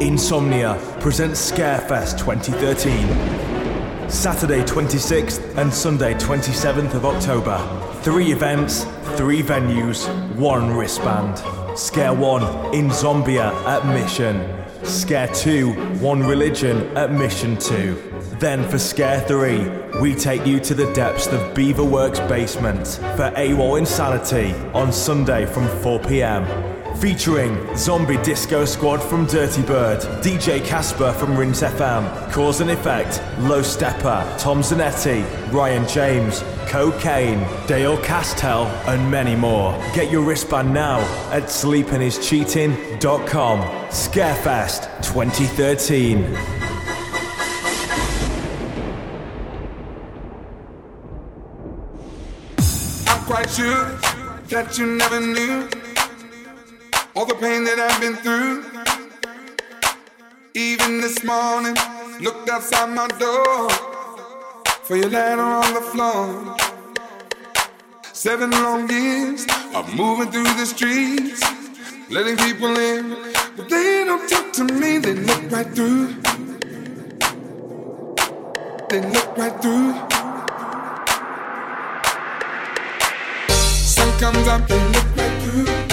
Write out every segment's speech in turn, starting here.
Insomnia presents Scarefest 2013. Saturday 26th and Sunday 27th of October. Three events, three venues, one wristband. Scare 1 Inzombia at Mission. Scare 2, One Religion at Mission 2. Then for Scare 3, we take you to the depths of Beaverworks basement for AWOL Insanity on Sunday from 4pm featuring Zombie Disco Squad from Dirty Bird, DJ Caspa from Rinse FM, Cause and Affect, Low Steppa, Tom Zanetti, Ryan James, Ko Kane, Dale Castell, and many more. Get your wristband now at sleepingischeating.com. Scarefest 2013. I'm quite sure that you never knew all the pain that I've been through. Even this morning, looked outside my door for your letter on the floor. Seven long years of moving through the streets, letting people in, but they don't talk to me. They look right through. They look right through. Sun comes up, they look right through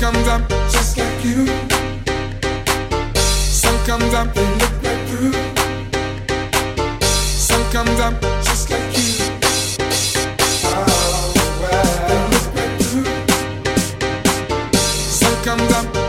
comes up just like you. Sun comes up, they look right through. Sun comes up just like you. Oh, well. They look right through. Sun comes up.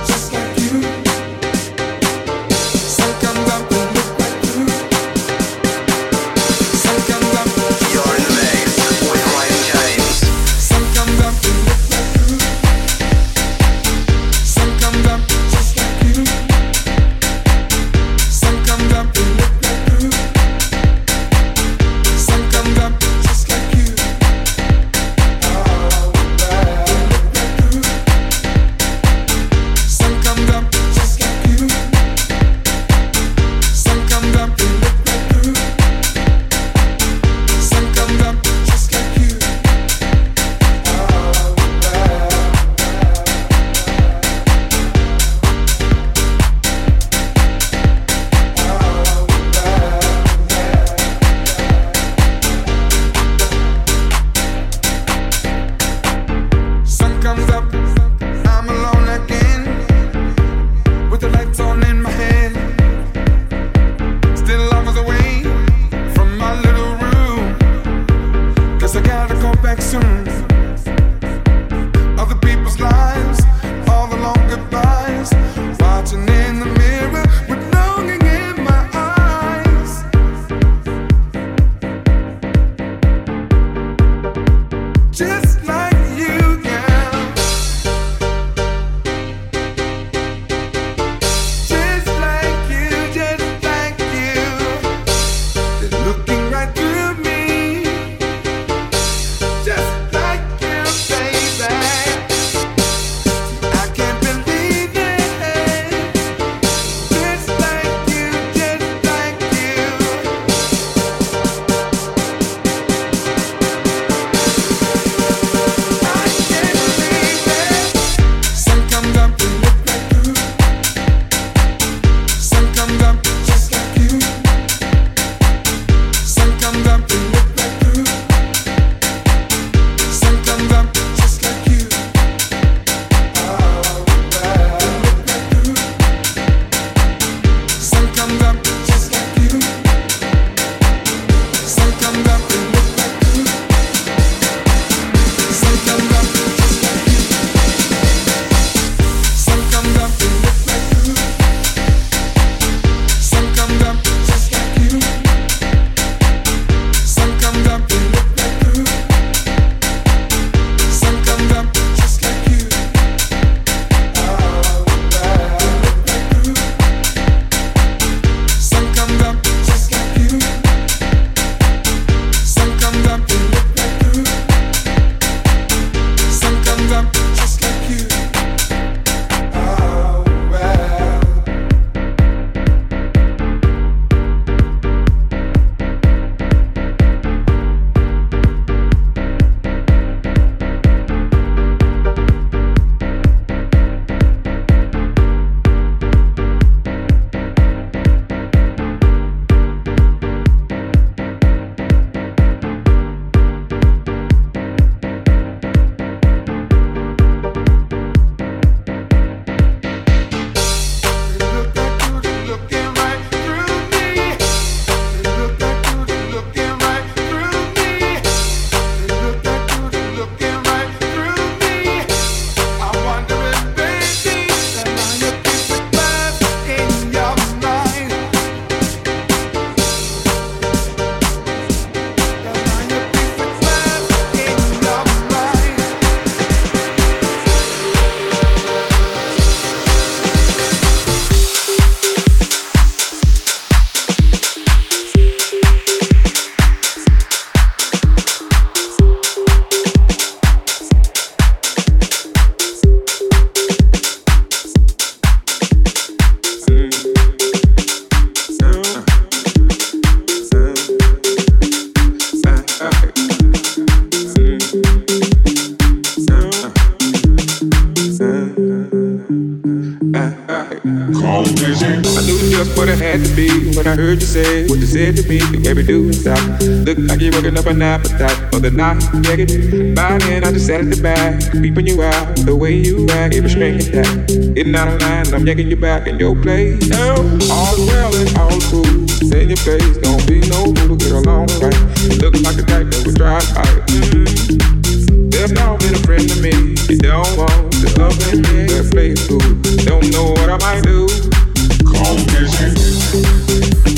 The night. Yeah, get by then I just sat at the back, peeping you out the way you act. Every string attack, it's not a line. I'm yanking you back in your place. Now all's well and all cool. Say your face, don't be no fool. Get along right. Looking like a type that would to fight. Mm-hmm. There's not been a friend to me. You don't want to love me. Let's play cool. Don't know what I might do. when I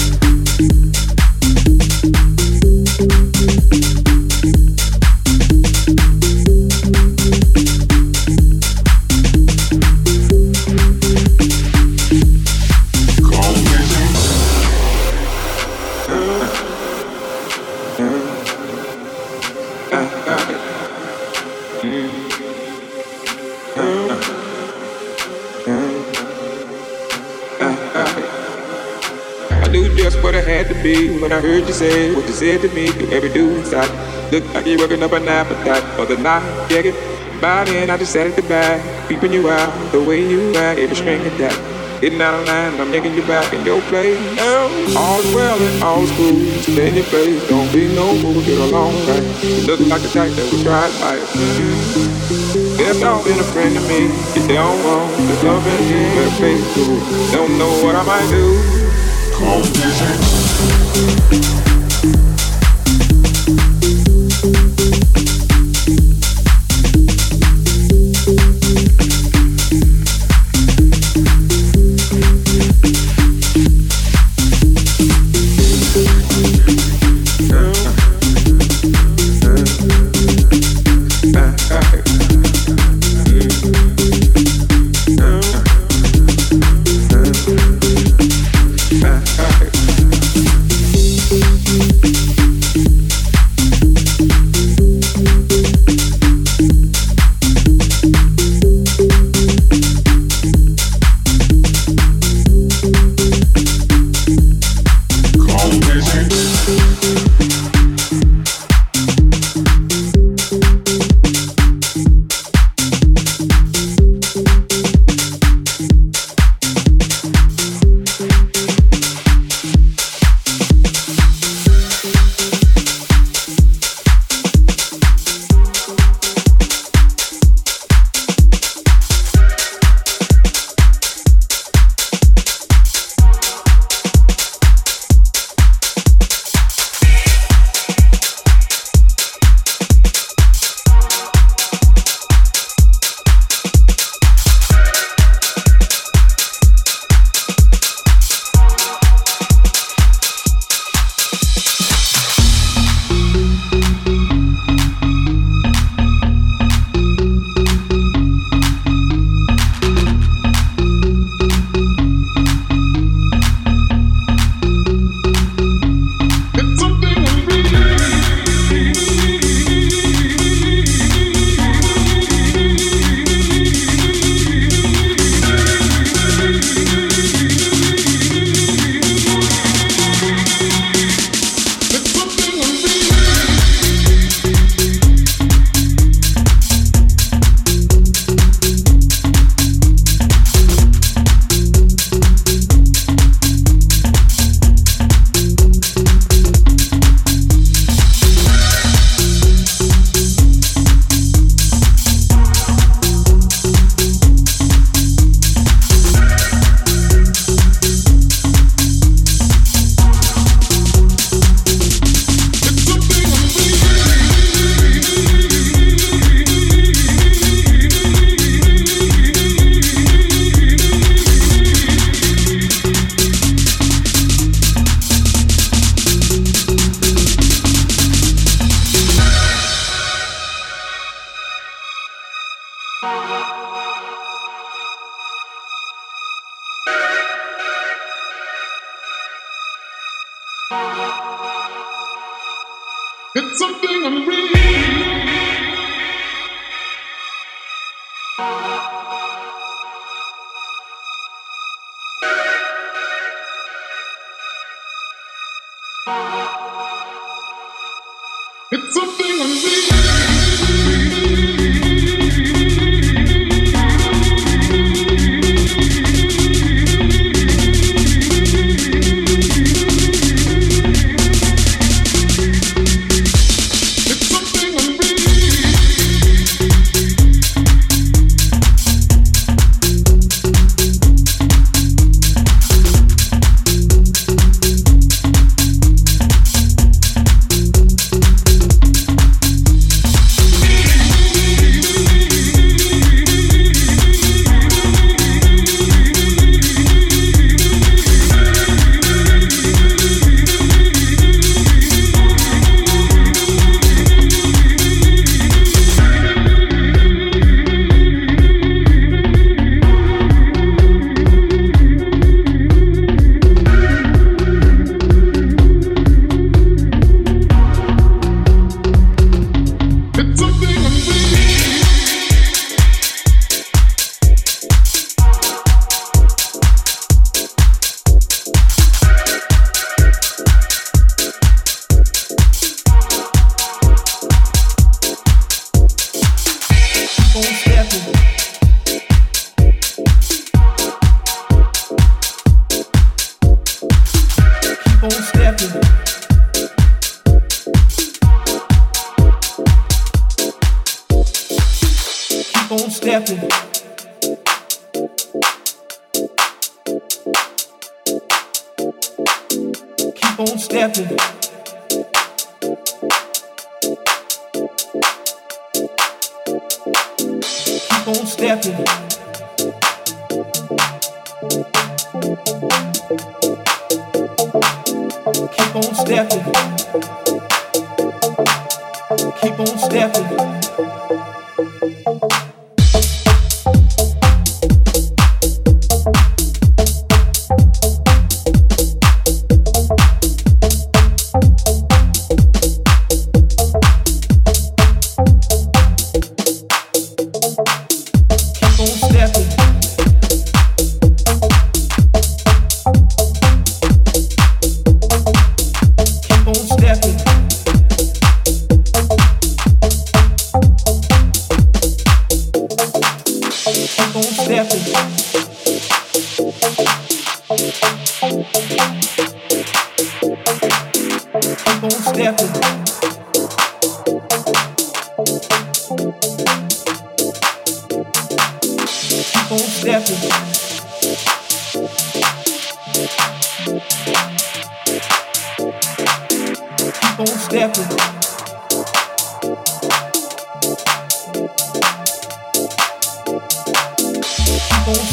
you what you said to me. You ever do inside? Look like you're working up an appetite for the night. Yeah, get by then I just sat at the back, peeping you out the way you act. Every string attack. Getting out of line, I'm taking you back in your place. Now, all's well and all's cool. Stay in your place, don't be no fool, get along right. You look like a type that would try to. Mm-hmm. If don't been a friend to me, If you don't want to love in here, but face cool. Don't know what I might do. Confusing.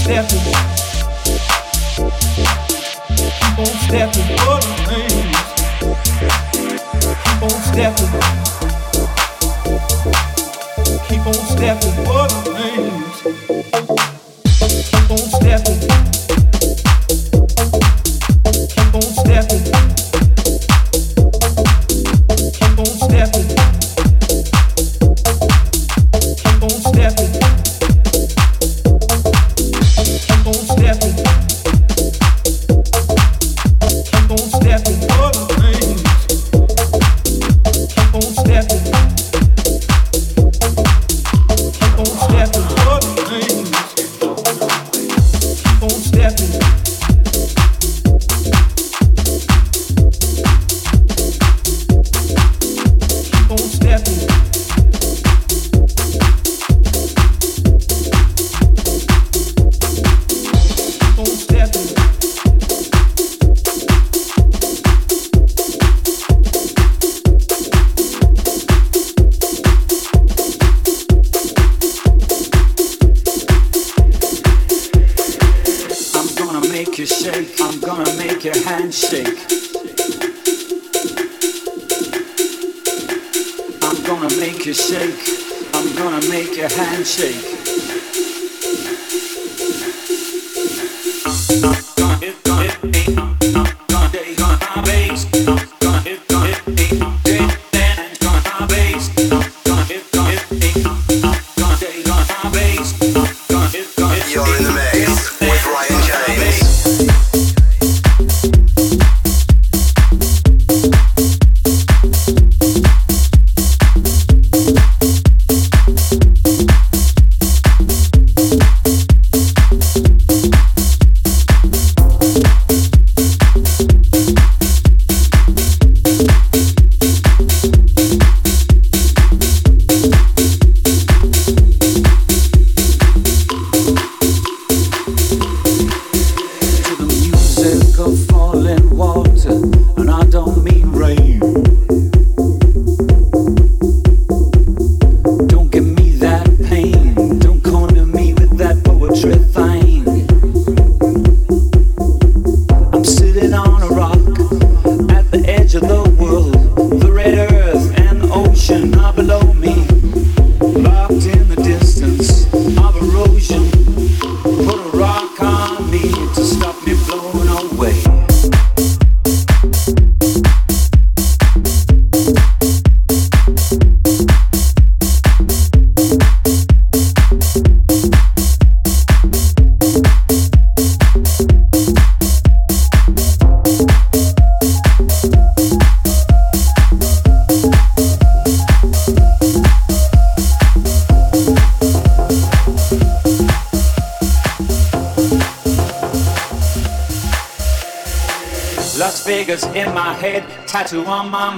stepping. Keep on stepping for the things. Keep on stepping. To on mom.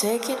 Take it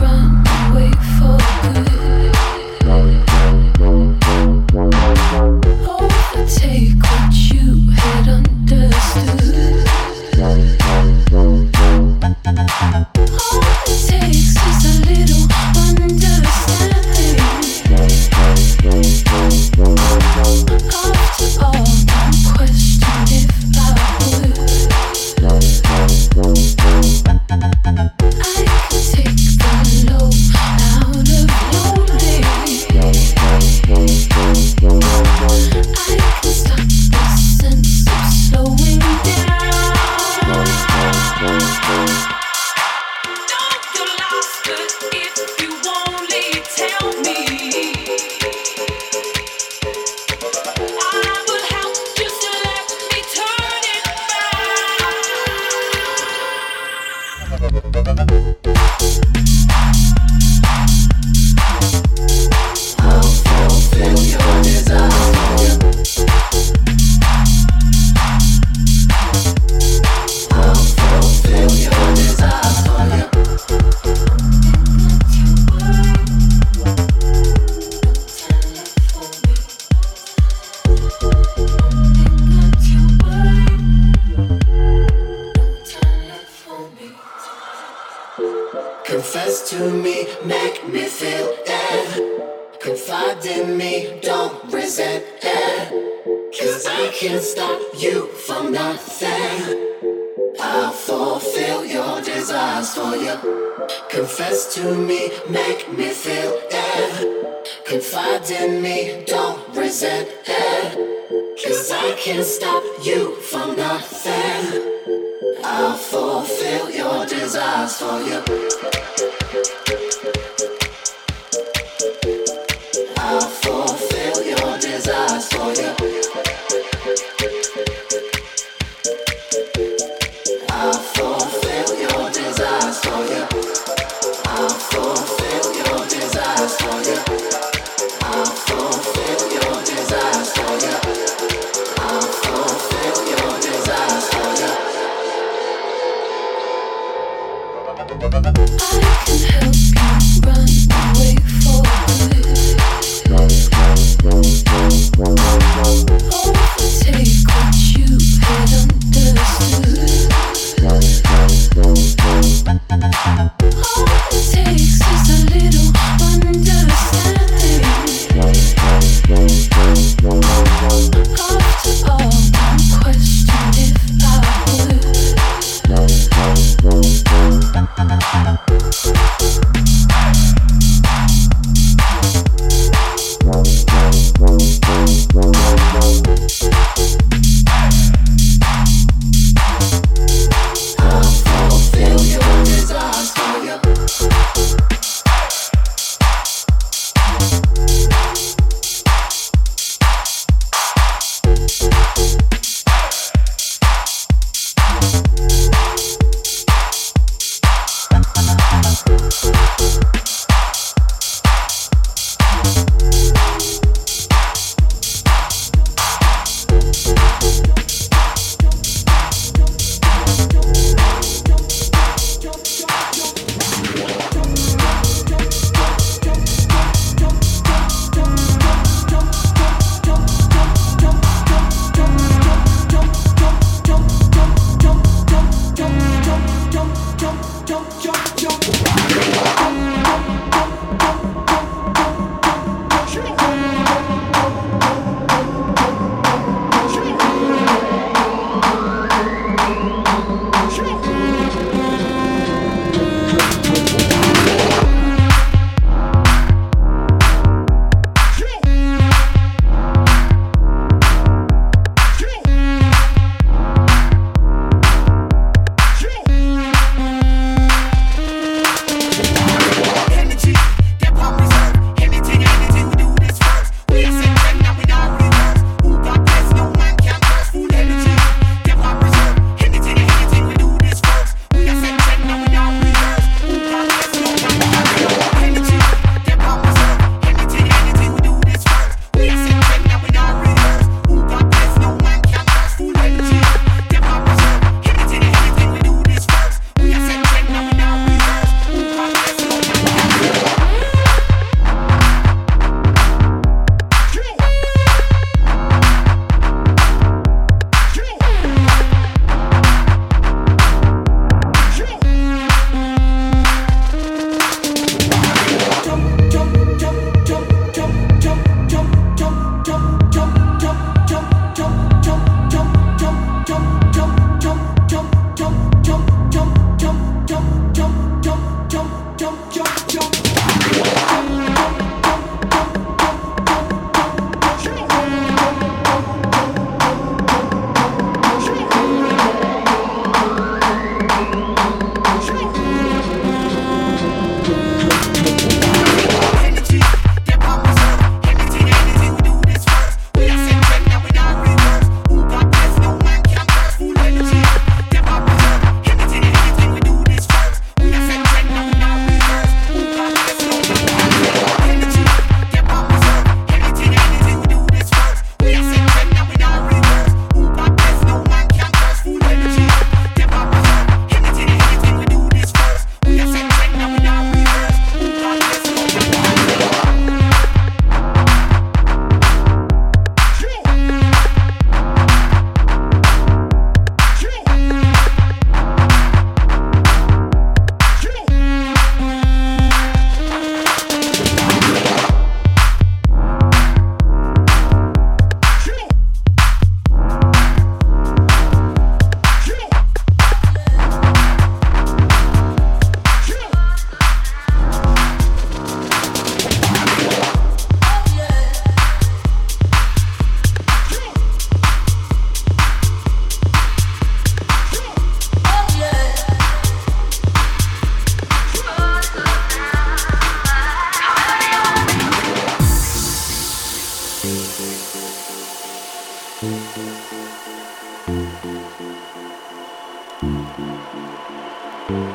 run.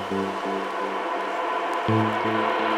Thank you.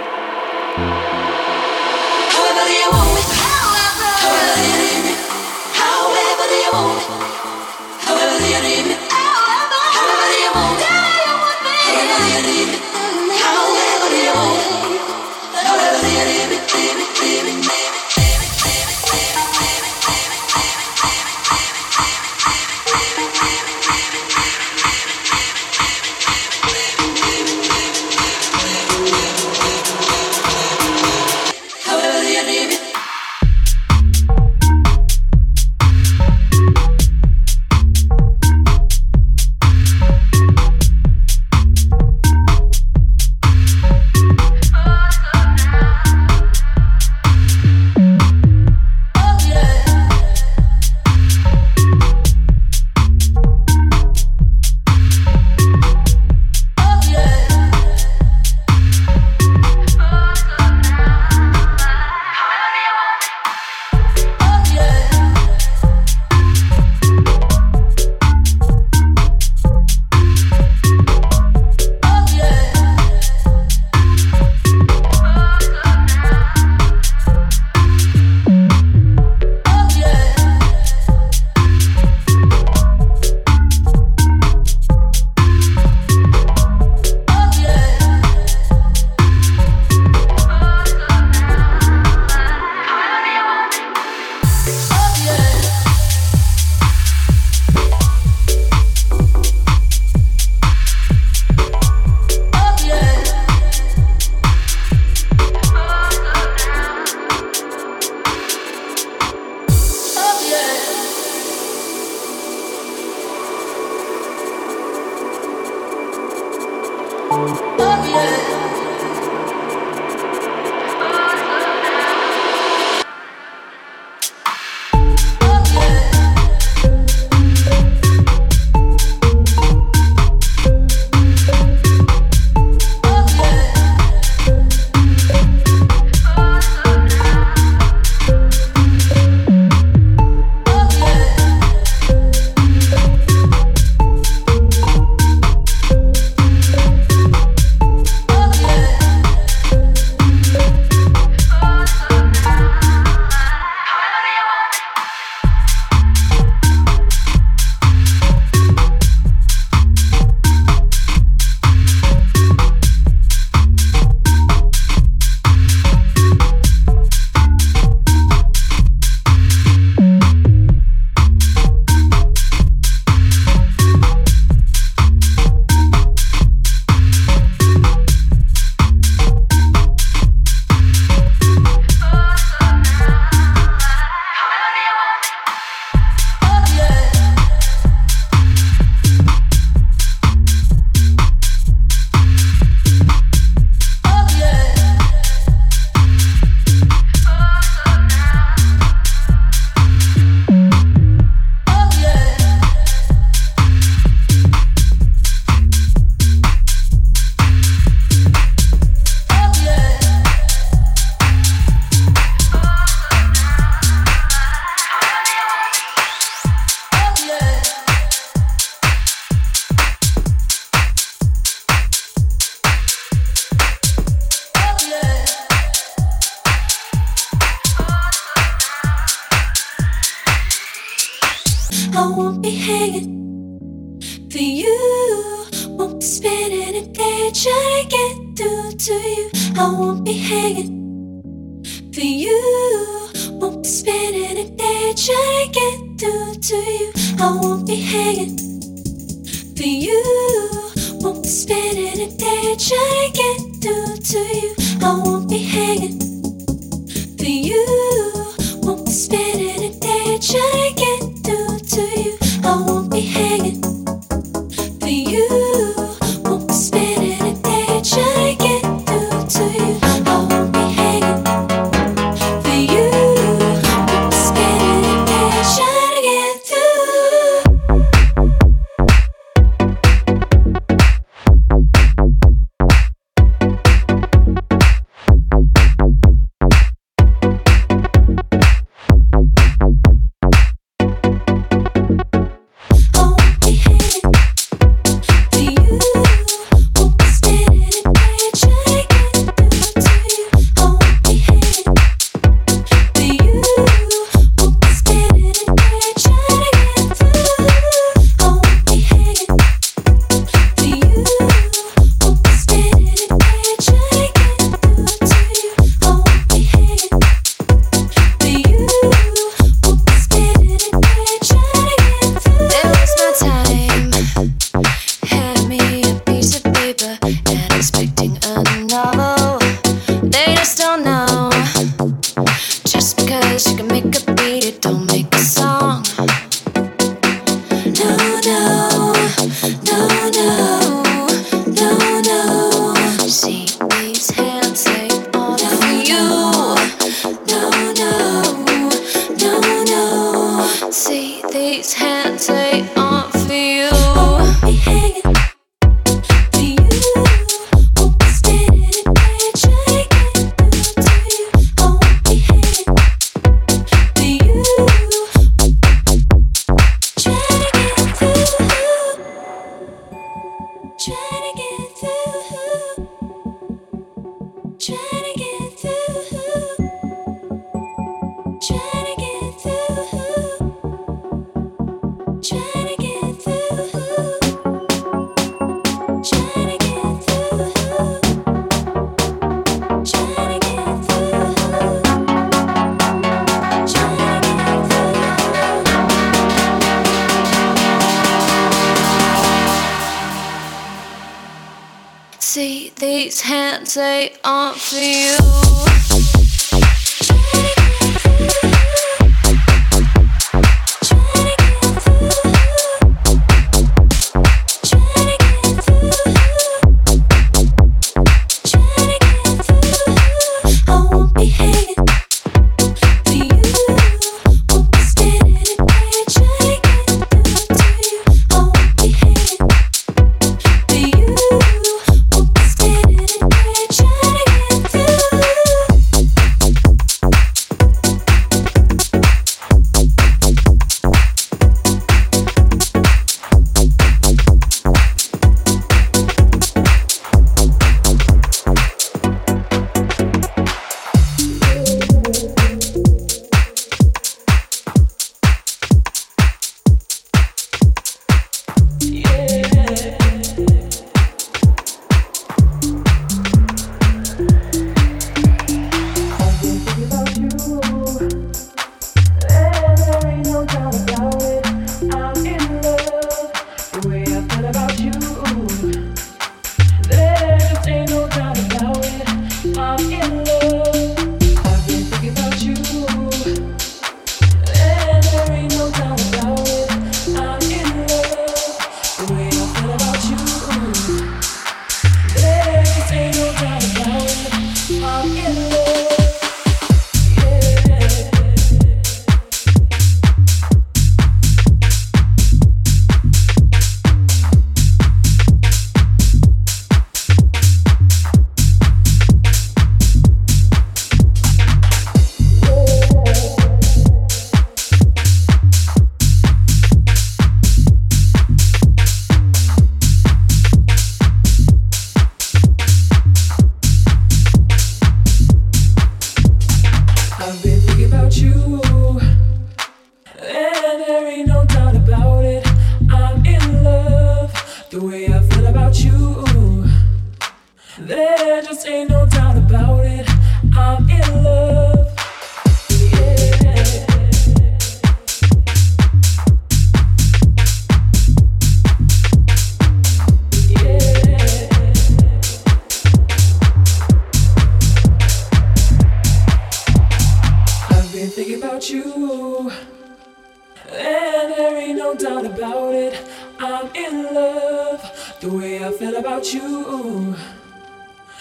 I'm in love the way I feel about you.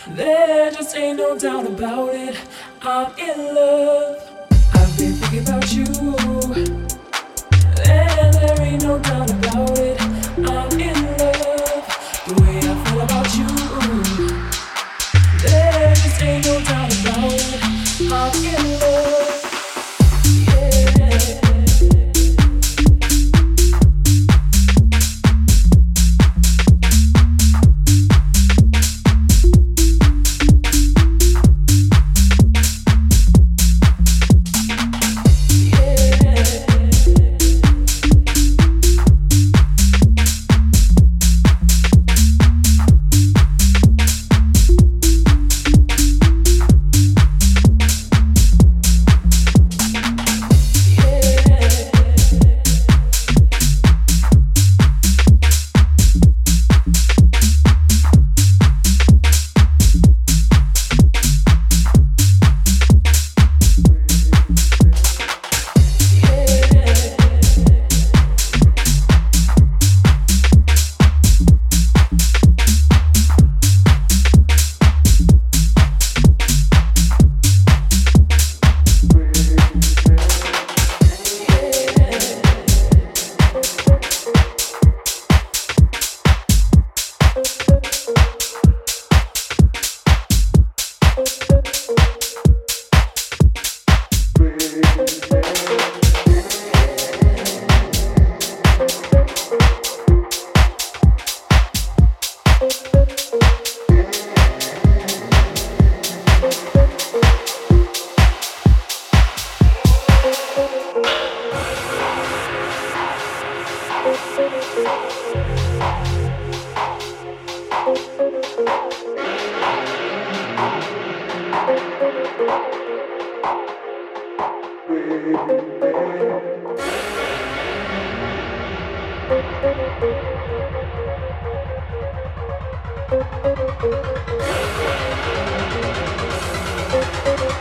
There just ain't no doubt about it. I'm in love. I've been thinking about you. There, there ain't no doubt about it. I'm in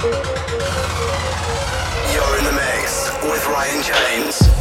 You're in the mix with Ryan James.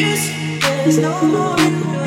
there's no more in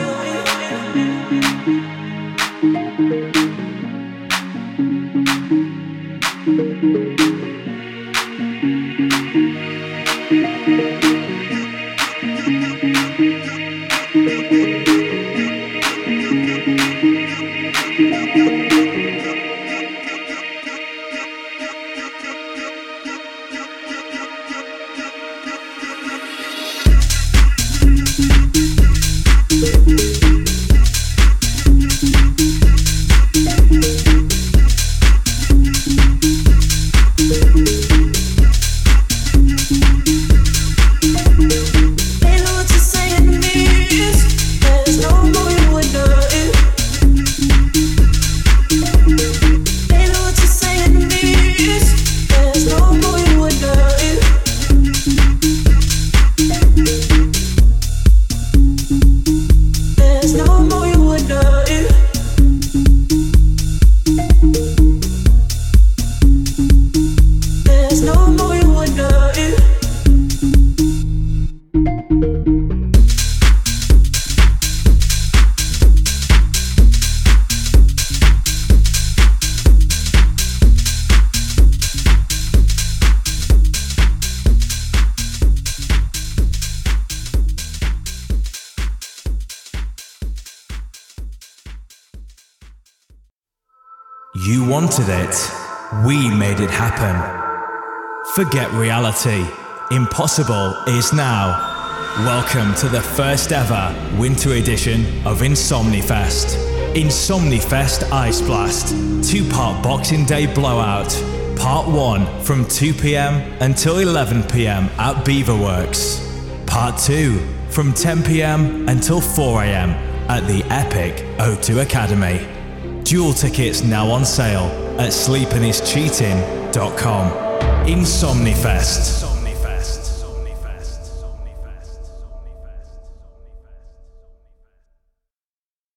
Forget reality. Impossible is now. Welcome to the first ever winter edition of Insomniafest. Insomniafest Ice Blast, two part Boxing Day blowout. Part 1 from 2 pm until 11 pm at Beaverworks. Part 2 from 10 pm until 4 am at the epic O2 Academy. Dual tickets now on sale at sleepingischeating.com. Insomniafest.